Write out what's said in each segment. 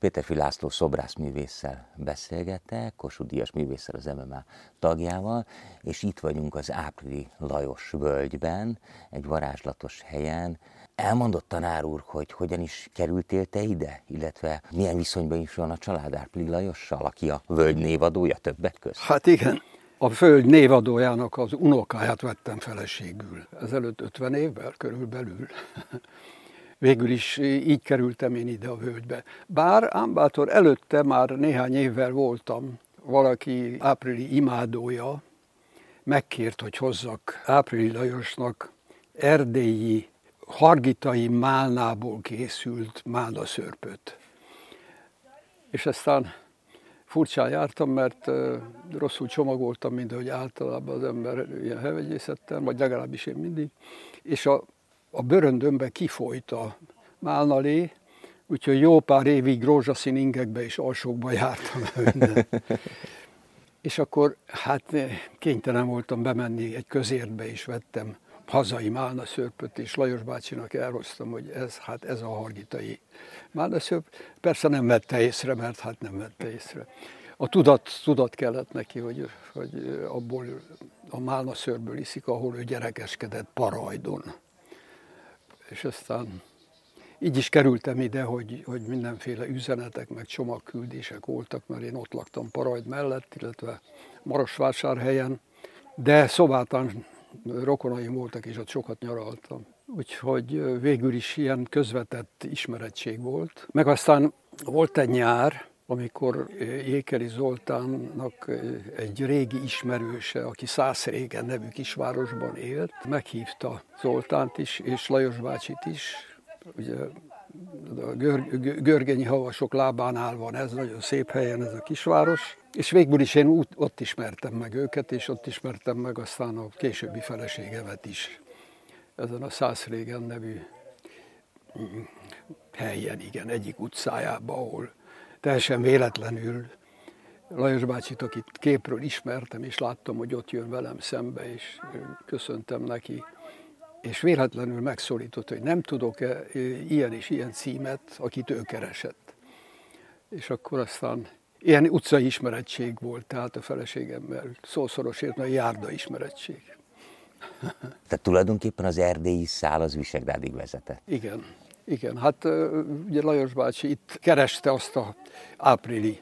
Péterfi László szobrászművésszel beszélgetek, Kossuth Díjas művésszel, az MMA tagjával, és itt vagyunk az Áprili Lajos völgyben, egy varázslatos helyen. Elmondott tanár úr, hogy hogyan is kerültél te ide, illetve milyen viszonyban is van a család Áprili Lajossal, aki a völgy névadója többek között? Hát igen, a föld névadójának az unokáját vettem feleségül. Ezelőtt 50 évvel körülbelül. Végül is így kerültem én ide a völgybe. Bár Ámbátor előtte már néhány évvel voltam, valaki áprili imádója, megkért, hogy hozzak Áprili Lajosnak erdélyi, hargitai málnából készült málnaszörpöt. És aztán furcsán jártam, mert rosszul csomagoltam, mint ahogy általában az ember ilyen hevegyészettel, vagy legalábbis én mindig, és a, a bőröndömbe kifolyt a málnalé, úgyhogy jó pár évig rózsaszín ingekbe és alsókba jártam és akkor hát kénytelen voltam bemenni egy közértbe, és vettem hazai málna szörpöt, és Lajos bácsinak elhoztam, hogy ez, hát ez a hargitai málna szörp. Persze nem vette észre, mert hát nem vette észre. A tudat, tudat kellett neki, hogy, hogy abból a málna szörből iszik, ahol ő gyerekeskedett Parajdon. És aztán így is kerültem ide, hogy, hogy mindenféle üzenetek, meg csomagküldések voltak, mert én ott laktam Parajd mellett, illetve Marosvásárhelyen, de szobáltan rokonaim voltak, és ott sokat nyaraltam. Úgyhogy végül is ilyen közvetett ismeretség volt. Meg aztán volt egy nyár, amikor Jékeli Zoltánnak egy régi ismerőse, aki száz régen nevű kisvárosban élt, meghívta Zoltánt is, és Lajos bácsit is, ugye a gör, görgenyi havasok lábánál van ez, nagyon szép helyen ez a kisváros, és végül is én ott ismertem meg őket, és ott ismertem meg aztán a későbbi feleségemet is, ezen a Szász régen nevű mm, helyen, igen, egyik utcájában, ahol teljesen véletlenül Lajos bácsit, akit képről ismertem, és láttam, hogy ott jön velem szembe, és köszöntem neki, és véletlenül megszólított, hogy nem tudok-e ilyen és ilyen címet, akit ő keresett. És akkor aztán ilyen utcai ismerettség volt, tehát a feleségemmel szószoros értem, a járda ismerettség. Tehát tulajdonképpen az erdélyi szál az Visegrádig vezetett. Igen, igen. Hát ugye Lajos bácsi itt kereste azt a áprili,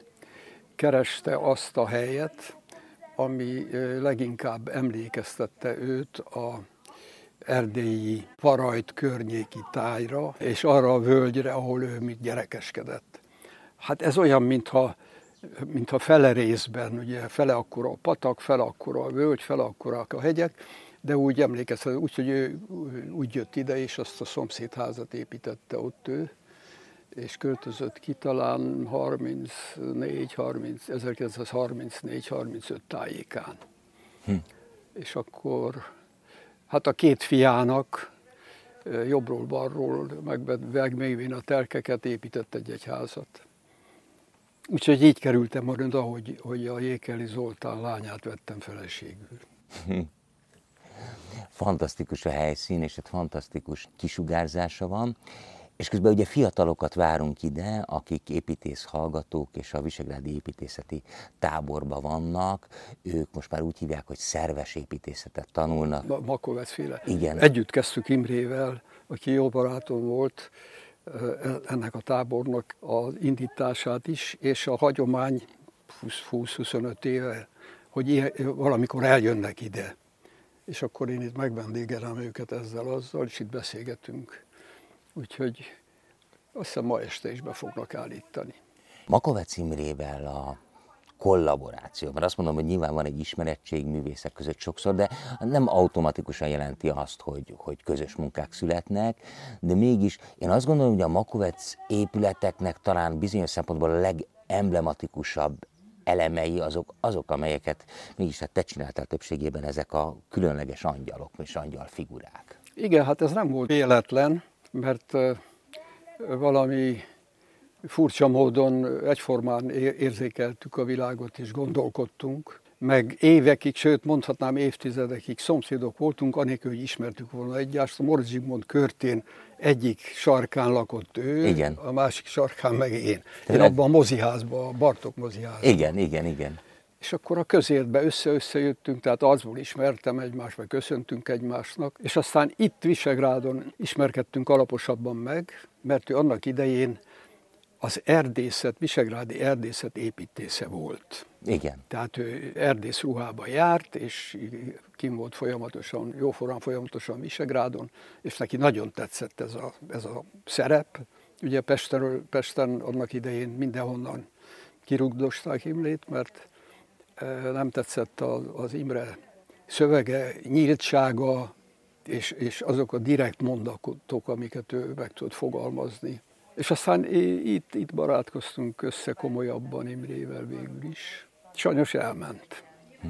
kereste azt a helyet, ami leginkább emlékeztette őt a erdélyi parajt környéki tájra, és arra a völgyre, ahol ő mit gyerekeskedett. Hát ez olyan, mintha mintha fele részben, ugye fele akkora a patak, fele akkora a völgy, fele akkora a hegyek, de úgy emlékezhet, úgy, hogy ő úgy jött ide, és azt a szomszédházat építette ott ő, és költözött ki talán 34, 30, 1934-35 tájékán. Hm. És akkor hát a két fiának jobbról-balról megvévén a telkeket épített egy-egy házat. Úgyhogy így kerültem arra, hogy, hogy a Jékeli Zoltán lányát vettem feleségül. Fantasztikus a helyszín, és egy fantasztikus kisugárzása van. És közben ugye fiatalokat várunk ide, akik építész hallgatók és a Visegrádi építészeti táborban vannak. Ők most már úgy hívják, hogy szerves építészetet tanulnak. Makovec féle. Igen. Együtt kezdtük Imrével, aki jó barátom volt, ennek a tábornak az indítását is, és a hagyomány 20-25 éve, hogy ilyen, valamikor eljönnek ide. És akkor én itt megvendégelem őket ezzel, azzal, és itt beszélgetünk. Úgyhogy azt hiszem ma este is be fognak állítani. Makovec Imrével a kollaboráció, mert azt mondom, hogy nyilván van egy ismerettség művészek között sokszor, de nem automatikusan jelenti azt, hogy, hogy közös munkák születnek, de mégis én azt gondolom, hogy a Makovec épületeknek talán bizonyos szempontból a legemblematikusabb elemei azok, azok amelyeket mégis hát te csináltál többségében ezek a különleges angyalok és angyal figurák. Igen, hát ez nem volt véletlen mert valami furcsa módon egyformán érzékeltük a világot és gondolkodtunk, meg évekig, sőt mondhatnám évtizedekig szomszédok voltunk, anélkül, hogy ismertük volna egyást. A Moritz körtén egyik sarkán lakott ő, Igen. a másik sarkán meg én. Én abban a moziházban, a Bartok moziházban. Igen, igen, igen. És akkor a közértbe össze-össze jöttünk, tehát azból ismertem egymást, vagy köszöntünk egymásnak, és aztán itt Visegrádon ismerkedtünk alaposabban meg, mert ő annak idején az erdészet, visegrádi erdészet építésze volt. Igen. Tehát ő erdész ruhába járt, és kim volt folyamatosan, jóforán folyamatosan Visegrádon, és neki nagyon tetszett ez a, ez a szerep. Ugye Pesten, Pesten annak idején mindenhonnan kirugdosták Imlét, mert nem tetszett az, az Imre szövege, nyíltsága, és, és azok a direkt mondatok, amiket ő meg tud fogalmazni. És aztán itt, itt barátkoztunk össze komolyabban Imrével végül is. Sajnos elment. Hm.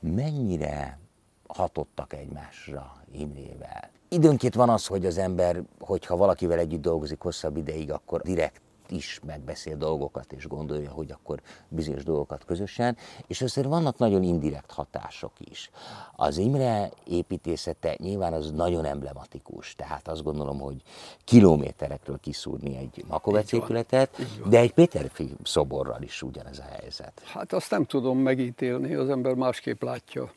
Mennyire hatottak egymásra Imrével? Időnként van az, hogy az ember, hogyha valakivel együtt dolgozik hosszabb ideig, akkor direkt is megbeszél dolgokat, és gondolja, hogy akkor bizonyos dolgokat közösen, és azért vannak nagyon indirekt hatások is. Az Imre építészete nyilván az nagyon emblematikus, tehát azt gondolom, hogy kilométerekről kiszúrni egy Makovec épületet, de egy Péterfi szoborral is ugyanez a helyzet. Hát azt nem tudom megítélni, az ember másképp látja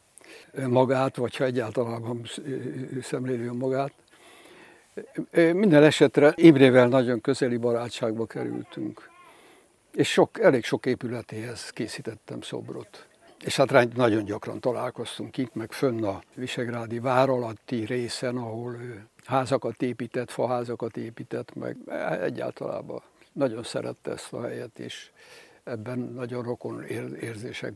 magát, vagy ha egyáltalán szemléli magát. Minden esetre Imrével nagyon közeli barátságba kerültünk. És sok, elég sok épületéhez készítettem szobrot. És hát nagyon gyakran találkoztunk itt, meg fönn a Visegrádi vár alatti részen, ahol ő házakat épített, faházakat épített, meg egyáltalában nagyon szerette ezt a helyet, és ebben nagyon rokon érzések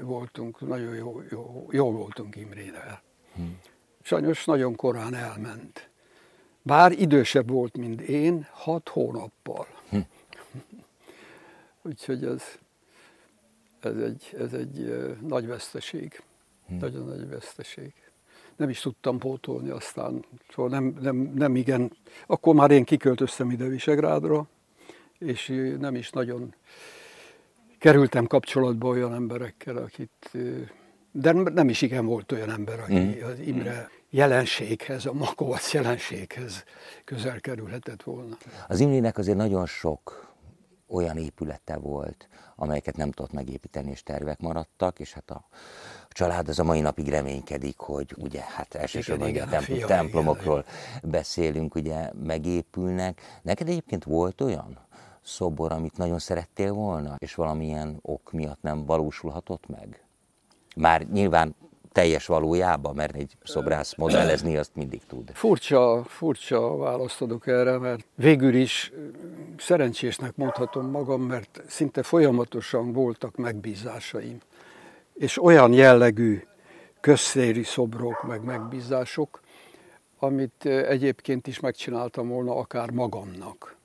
voltunk, nagyon jó, jó, jó voltunk Imrével. Hmm. Sajnos nagyon korán elment. Bár idősebb volt, mint én, hat hónappal. Hm. Úgyhogy ez, ez egy, ez egy nagy veszteség. Hm. Nagyon nagy veszteség. Nem is tudtam pótolni aztán, szóval nem, nem, nem igen. Akkor már én kiköltöztem ide Visegrádra, és nem is nagyon kerültem kapcsolatba olyan emberekkel, akit de nem is igen volt olyan ember, aki mm. az Imre jelenséghez, a Makovac jelenséghez közel kerülhetett volna. Az Imrének azért nagyon sok olyan épülete volt, amelyeket nem tudott megépíteni, és tervek maradtak, és hát a család az a mai napig reménykedik, hogy ugye hát elsősorban igen, igen, a templ- templomokról igen. beszélünk, ugye megépülnek. Neked egyébként volt olyan szobor, amit nagyon szerettél volna, és valamilyen ok miatt nem valósulhatott meg? Már nyilván teljes valójában, mert egy szobrász modellezni azt mindig tud. Furcsa, furcsa választ adok erre, mert végül is szerencsésnek mondhatom magam, mert szinte folyamatosan voltak megbízásaim. És olyan jellegű közszéri szobrok, meg megbízások, amit egyébként is megcsináltam volna akár magamnak.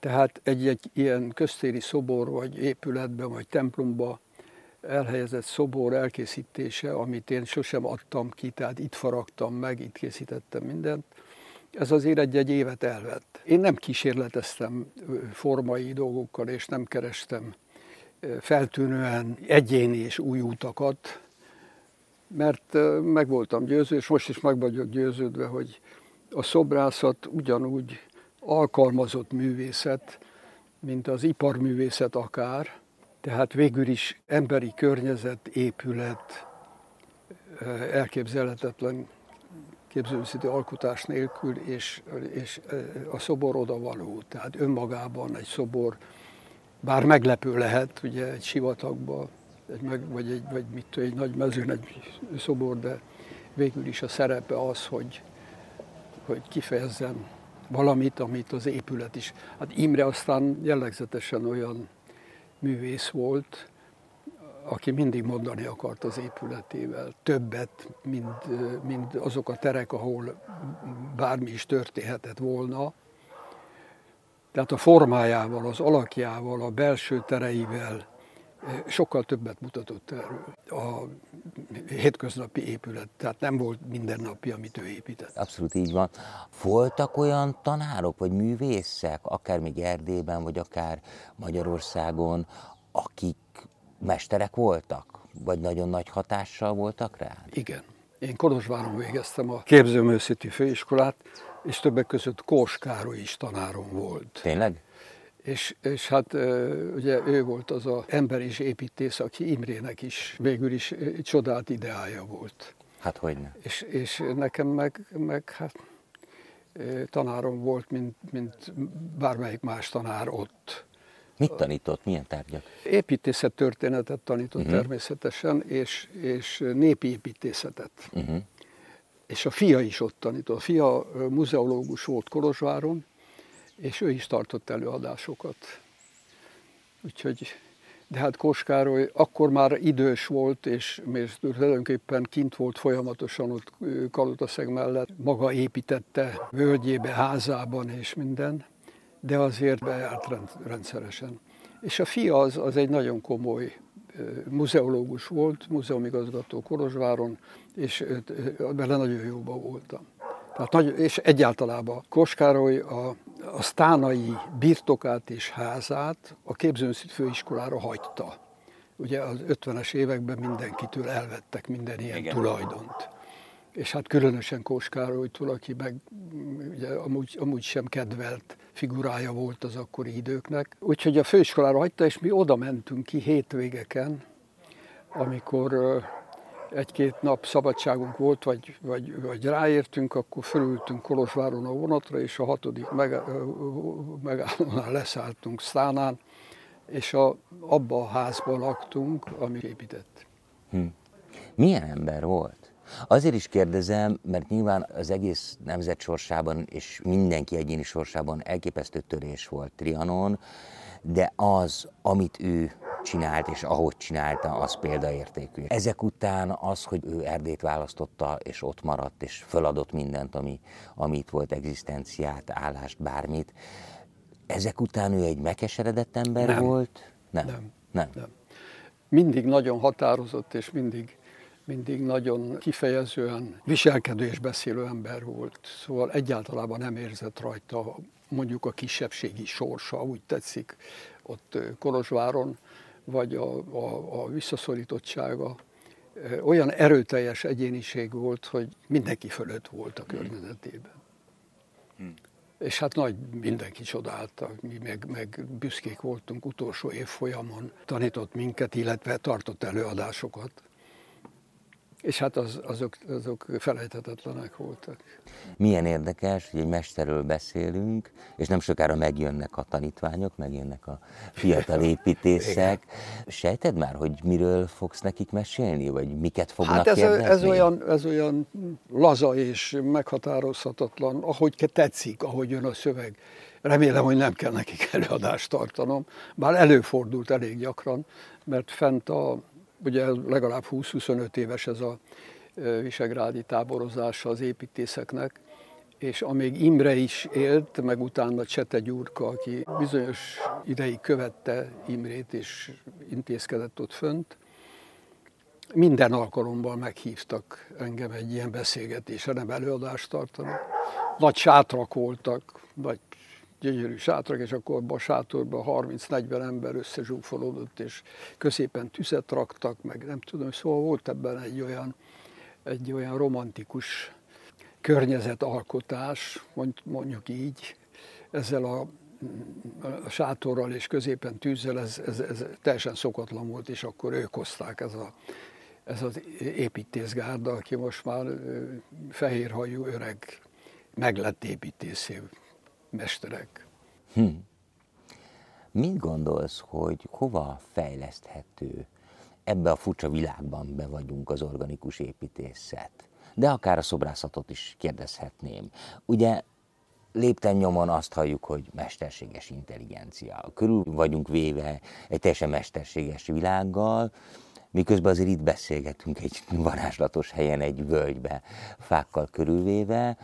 Tehát egy-egy ilyen köztéri szobor, vagy épületben, vagy templomba elhelyezett szobor elkészítése, amit én sosem adtam ki, tehát itt faragtam meg, itt készítettem mindent, ez azért egy-egy évet elvett. Én nem kísérleteztem formai dolgokkal, és nem kerestem feltűnően egyéni és új utakat, mert meg voltam győző, és most is meg vagyok győződve, hogy a szobrászat ugyanúgy alkalmazott művészet, mint az iparművészet akár, tehát végül is emberi környezet, épület, elképzelhetetlen képzőművészeti alkotás nélkül, és, és a szobor oda való. Tehát önmagában egy szobor, bár meglepő lehet, ugye egy sivatagban, egy meg, vagy, egy, vagy mit, egy nagy mezőn egy szobor, de végül is a szerepe az, hogy, hogy kifejezzen valamit, amit az épület is. Hát Imre aztán jellegzetesen olyan művész volt, aki mindig mondani akart az épületével többet, mint, mint azok a terek, ahol bármi is történhetett volna. Tehát a formájával, az alakjával, a belső tereivel sokkal többet mutatott erről. A hétköznapi épület, tehát nem volt mindennapi, amit ő épített. Abszolút így van. Voltak olyan tanárok, vagy művészek, akár még Erdélyben, vagy akár Magyarországon, akik mesterek voltak? Vagy nagyon nagy hatással voltak rá? Igen. Én Kolozsváron végeztem a képzőművészeti főiskolát, és többek között Kós Károly is tanárom volt. Tényleg? És, és hát ugye ő volt az a ember és építész, aki Imrének is végül is csodált ideája volt. Hát hogyne. És, és nekem meg, meg hát tanárom volt, mint, mint bármelyik más tanár ott. Mit tanított? Milyen tárgyak? Építészet történetet tanított uh-huh. természetesen, és, és népi építészetet. Uh-huh. És a fia is ott tanított. A fia muzeológus volt Kolozsváron, és ő is tartott előadásokat. Úgyhogy, de hát Koskároly akkor már idős volt, és, és tulajdonképpen kint volt folyamatosan ott Kalutaszeg mellett. Maga építette völgyébe, házában és minden, de azért bejárt rendszeresen. És a fia az, az egy nagyon komoly muzeológus volt, múzeumigazgató Kolozsváron, és vele nagyon jóban voltam. Tehát nagy, és egyáltalában Koskároly a, a sztánai birtokát és házát a képzőművészeti főiskolára hagyta. Ugye az 50-es években mindenkitől elvettek minden ilyen Igen. tulajdont. És hát különösen Kóskárolytól, aki meg ugye, amúgy, amúgy sem kedvelt figurája volt az akkori időknek. Úgyhogy a főiskolára hagyta, és mi oda mentünk ki hétvégeken, amikor egy-két nap szabadságunk volt, vagy, vagy, vagy ráértünk, akkor fölültünk Kolozsváron a vonatra, és a hatodik meg, megállónál leszálltunk Sztánán, és a, abba a házban laktunk, amit épített. Hm. Milyen ember volt? Azért is kérdezem, mert nyilván az egész nemzet sorsában és mindenki egyéni sorsában elképesztő törés volt Trianon, de az, amit ő csinált, és ahogy csinálta, az példaértékű. Ezek után az, hogy ő Erdét választotta, és ott maradt, és föladott mindent, ami, ami itt volt, egzisztenciát, állást, bármit, ezek után ő egy megkeseredett ember nem. volt? Nem. Nem. nem. nem. Mindig nagyon határozott, és mindig, mindig nagyon kifejezően viselkedő és beszélő ember volt. Szóval egyáltalában nem érzett rajta mondjuk a kisebbségi sorsa, úgy tetszik, ott Kolozsváron vagy a, a, a visszaszorítottsága olyan erőteljes egyéniség volt, hogy mindenki fölött volt a környezetében. Hmm. És hát nagy mindenki csodálta, mi meg, meg büszkék voltunk utolsó évfolyamon, tanított minket, illetve tartott előadásokat és hát az, azok, azok felejthetetlenek voltak. Milyen érdekes, hogy egy mesterről beszélünk, és nem sokára megjönnek a tanítványok, megjönnek a fiatal építészek. Sejted már, hogy miről fogsz nekik mesélni, vagy miket fognak hát ez, kérdezni? ez, olyan, ez olyan laza és meghatározhatatlan, ahogy tetszik, ahogy jön a szöveg. Remélem, hogy nem kell nekik előadást tartanom, bár előfordult elég gyakran, mert fent a ugye legalább 20-25 éves ez a visegrádi táborozása az építészeknek, és amíg Imre is élt, meg utána Csete Gyurka, aki bizonyos ideig követte Imrét és intézkedett ott fönt, minden alkalommal meghívtak engem egy ilyen beszélgetésre, nem előadást tartani. Nagy sátrak voltak, nagy gyönyörű sátrak, és akkor a sátorban 30-40 ember összezsúfolódott, és középen tüzet raktak, meg nem tudom, szóval volt ebben egy olyan, egy olyan romantikus környezetalkotás, mondjuk így, ezzel a, a sátorral és középen tűzzel, ez, ez, ez teljesen szokatlan volt, és akkor ők hozták ez, a, ez az építészgárda, aki most már fehérhajú öreg, meglett építészé mesterek. Hm. Mit gondolsz, hogy hova fejleszthető? Ebbe a furcsa világban be vagyunk az organikus építészet. De akár a szobrászatot is kérdezhetném. Ugye lépten nyomon azt halljuk, hogy mesterséges intelligencia. Körül vagyunk véve egy teljesen mesterséges világgal, miközben azért itt beszélgetünk egy varázslatos helyen, egy völgybe, fákkal körülvéve,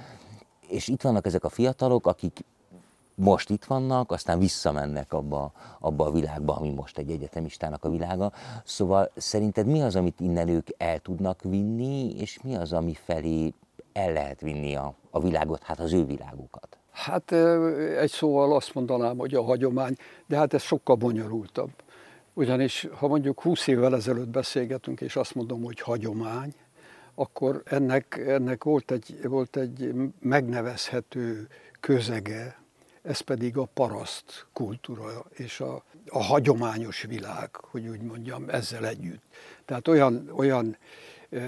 és itt vannak ezek a fiatalok, akik most itt vannak, aztán visszamennek abba, abba a világba, ami most egy egyetemistának a világa. Szóval szerinted mi az, amit innen ők el tudnak vinni, és mi az, ami felé el lehet vinni a, a világot, hát az ő világukat? Hát egy szóval azt mondanám, hogy a hagyomány, de hát ez sokkal bonyolultabb. Ugyanis, ha mondjuk 20 évvel ezelőtt beszélgetünk, és azt mondom, hogy hagyomány, akkor ennek, ennek volt, egy, volt egy megnevezhető közege, ez pedig a paraszt kultúra és a, a hagyományos világ, hogy úgy mondjam, ezzel együtt. Tehát olyan, olyan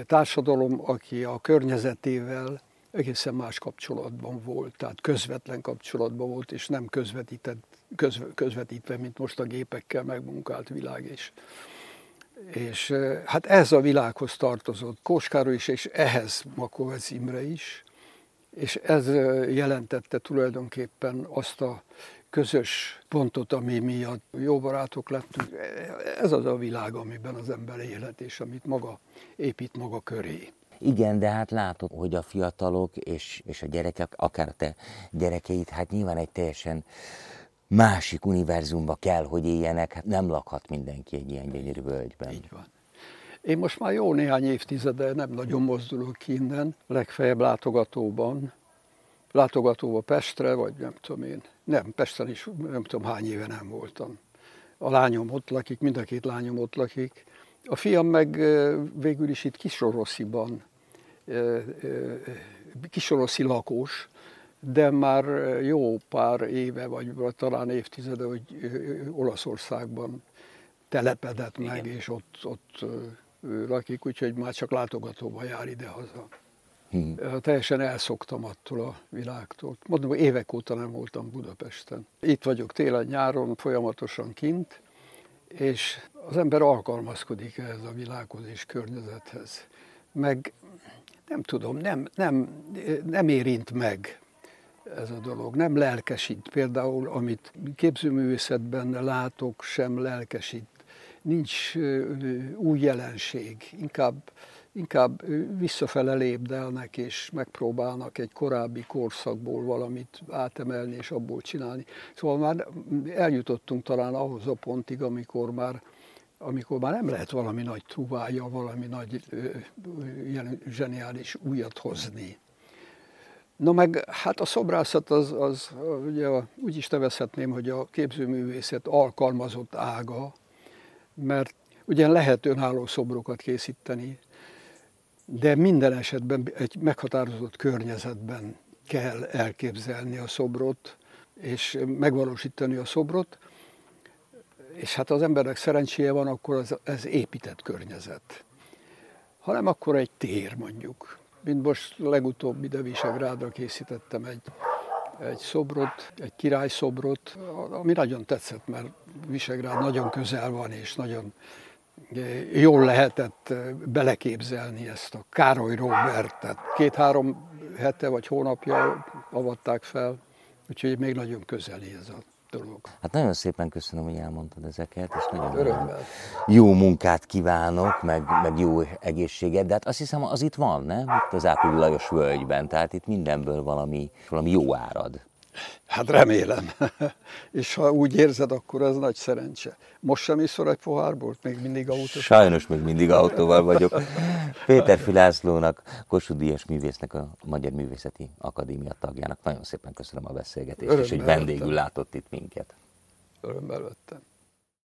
társadalom, aki a környezetével egészen más kapcsolatban volt, tehát közvetlen kapcsolatban volt, és nem közvetített, közv, közvetítve, mint most a gépekkel megmunkált világ is. És hát ez a világhoz tartozott Kóskáról is, és ehhez Makovec Imre is, és ez jelentette tulajdonképpen azt a közös pontot, ami miatt jó barátok lettünk. Ez az a világ, amiben az ember élet, és amit maga épít maga köré. Igen, de hát látod, hogy a fiatalok és, és a gyerekek, akár a te gyerekeid, hát nyilván egy teljesen másik univerzumba kell, hogy éljenek, hát nem lakhat mindenki egy ilyen gyönyörű völgyben. Így van. Én most már jó néhány évtizede nem nagyon mozdulok ki innen, legfeljebb látogatóban, látogatóba Pestre, vagy nem tudom én. Nem, Pesten is nem tudom hány éve nem voltam. A lányom ott lakik, mind a két lányom ott lakik. A fiam meg végül is itt Kisorosziban, Kisoroszi lakós, de már jó pár éve, vagy talán évtizede, hogy Olaszországban telepedett meg, Igen. és ott, ott lakik, úgyhogy már csak látogatóba jár ide-haza. Hmm. Teljesen elszoktam attól a világtól. Mondom, évek óta nem voltam Budapesten. Itt vagyok télen-nyáron, folyamatosan kint, és az ember alkalmazkodik ehhez a világhoz és környezethez. Meg nem tudom, nem, nem, nem érint meg ez a dolog, nem lelkesít. Például, amit képzőművészetben látok, sem lelkesít. Nincs új jelenség, inkább, inkább visszafele lépdelnek, és megpróbálnak egy korábbi korszakból valamit átemelni, és abból csinálni. Szóval már eljutottunk talán ahhoz a pontig, amikor már amikor már nem lehet valami nagy truvája, valami nagy ilyen zseniális újat hozni. Na meg hát a szobrászat az, az ugye úgy is nevezhetném, hogy a képzőművészet alkalmazott ága, mert ugye lehet önálló szobrokat készíteni, de minden esetben egy meghatározott környezetben kell elképzelni a szobrot, és megvalósítani a szobrot, és hát az embernek szerencséje van, akkor az, ez épített környezet. Ha nem, akkor egy tér mondjuk. Mint most legutóbb ide Visegrádra készítettem egy, egy szobrot, egy király szobrot, ami nagyon tetszett, mert Visegrád nagyon közel van, és nagyon jól lehetett beleképzelni ezt a Károly Robertet. Két-három hete vagy hónapja avatták fel, úgyhogy még nagyon közeli ez a dolog. Hát nagyon szépen köszönöm, hogy elmondtad ezeket, és nagyon Örömmel. jó munkát kívánok, meg, meg jó egészséget, de hát azt hiszem az itt van, nem? Itt az Ápolyi Lajos völgyben, tehát itt mindenből valami, valami jó árad. Hát remélem. és ha úgy érzed, akkor ez nagy szerencse. Most sem iszol egy pohárból? Még mindig autó? Sajnos még mindig autóval vagyok. Péter Filászlónak, Kossuth Díjas művésznek, a Magyar Művészeti Akadémia tagjának nagyon szépen köszönöm a beszélgetést, Örömmel és hogy vendégül látott itt minket. Örömmel vettem.